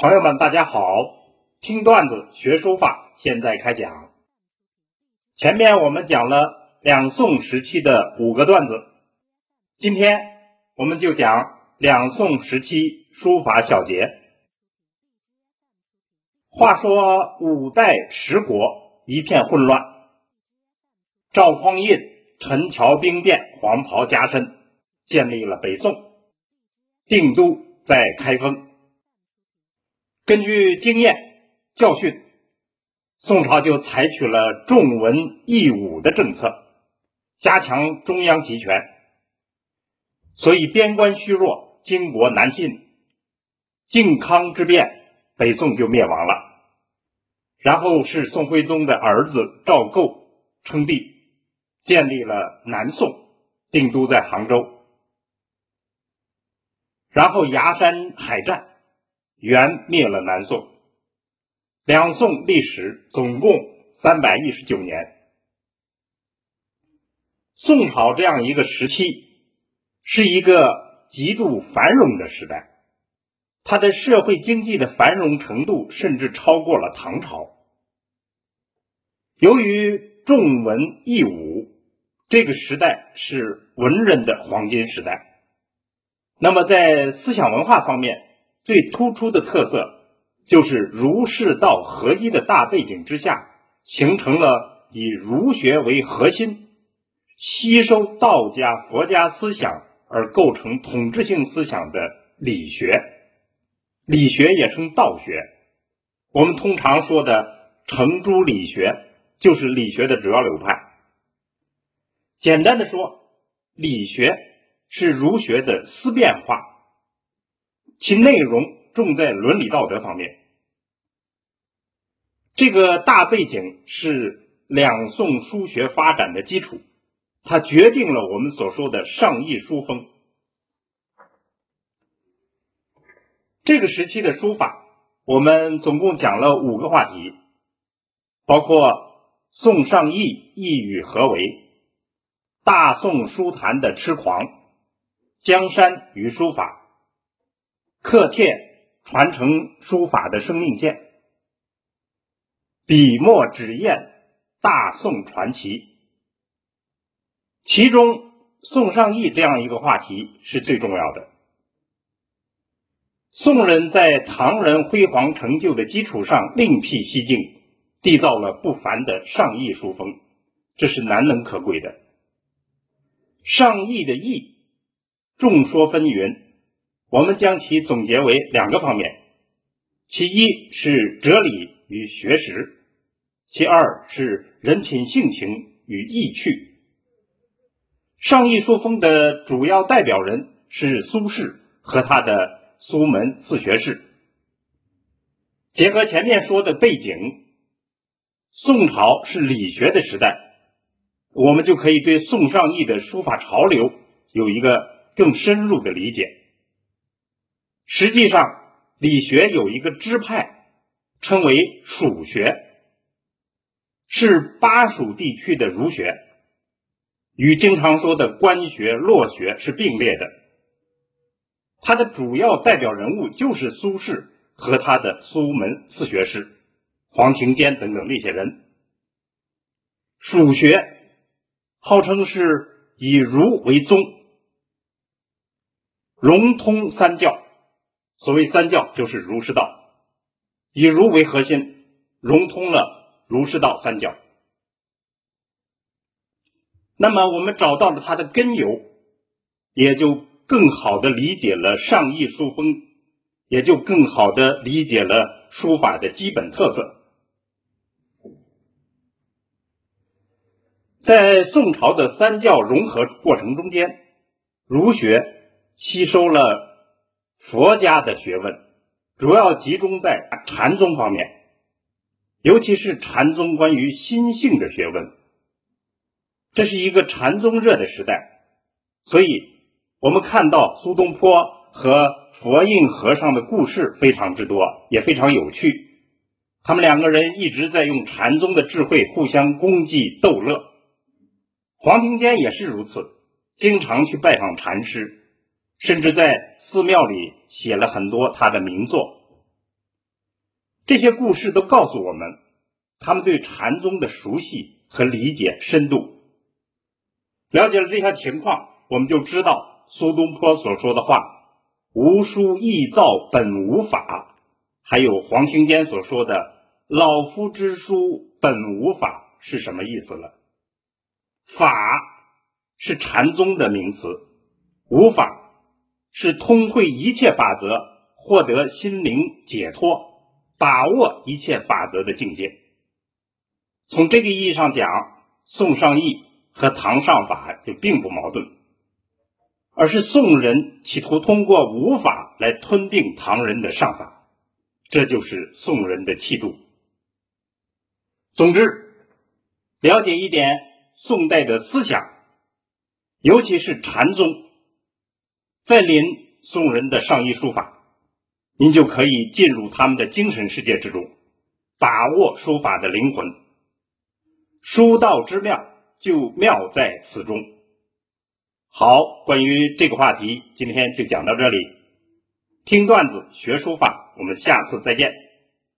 朋友们，大家好！听段子学书法，现在开讲。前面我们讲了两宋时期的五个段子，今天我们就讲两宋时期书法小结。话说五代十国一片混乱，赵匡胤陈桥兵变，黄袍加身，建立了北宋，定都在开封。根据经验教训，宋朝就采取了重文抑武的政策，加强中央集权，所以边关虚弱，金国难进。靖康之变，北宋就灭亡了。然后是宋徽宗的儿子赵构称帝，建立了南宋，定都在杭州。然后崖山海战。元灭了南宋，两宋历时总共三百一十九年。宋朝这样一个时期，是一个极度繁荣的时代，它的社会经济的繁荣程度甚至超过了唐朝。由于重文抑武，这个时代是文人的黄金时代。那么在思想文化方面，最突出的特色就是儒释道合一的大背景之下，形成了以儒学为核心，吸收道家、佛家思想而构成统治性思想的理学。理学也称道学。我们通常说的程朱理学，就是理学的主要流派。简单的说，理学是儒学的思辨化。其内容重在伦理道德方面。这个大背景是两宋书学发展的基础，它决定了我们所说的上意书风。这个时期的书法，我们总共讲了五个话题，包括宋上意意与何为、大宋书坛的痴狂、江山与书法。刻帖传承书法的生命线，笔墨纸砚大宋传奇。其中宋尚义这样一个话题是最重要的。宋人在唐人辉煌成就的基础上另辟蹊径，缔造了不凡的上意书风，这是难能可贵的。上意的意，众说纷纭。我们将其总结为两个方面，其一是哲理与学识，其二是人品性情与意趣。上意书风的主要代表人是苏轼和他的苏门四学士。结合前面说的背景，宋朝是理学的时代，我们就可以对宋尚义的书法潮流有一个更深入的理解。实际上，理学有一个支派，称为蜀学，是巴蜀地区的儒学，与经常说的官学、洛学是并列的。它的主要代表人物就是苏轼和他的苏门四学士，黄庭坚等等那些人。蜀学号称是以儒为宗，融通三教。所谓三教，就是儒释道，以儒为核心，融通了儒释道三教。那么，我们找到了它的根由，也就更好的理解了上意书风，也就更好的理解了书法的基本特色。在宋朝的三教融合过程中间，儒学吸收了。佛家的学问主要集中在禅宗方面，尤其是禅宗关于心性的学问。这是一个禅宗热的时代，所以我们看到苏东坡和佛印和尚的故事非常之多，也非常有趣。他们两个人一直在用禅宗的智慧互相攻击逗乐。黄庭坚也是如此，经常去拜访禅师。甚至在寺庙里写了很多他的名作。这些故事都告诉我们，他们对禅宗的熟悉和理解深度。了解了这些情况，我们就知道苏东坡所说的话“无书易造本无法”，还有黄庭坚所说的“老夫之书本无法”是什么意思了。法是禅宗的名词，无法是通会一切法则。获得心灵解脱，把握一切法则的境界。从这个意义上讲，宋尚义和唐尚法就并不矛盾，而是宋人企图通过无法来吞并唐人的上法，这就是宋人的气度。总之，了解一点宋代的思想，尤其是禅宗，再临宋人的上衣书法。您就可以进入他们的精神世界之中，把握书法的灵魂。书道之妙，就妙在此中。好，关于这个话题，今天就讲到这里。听段子学书法，我们下次再见。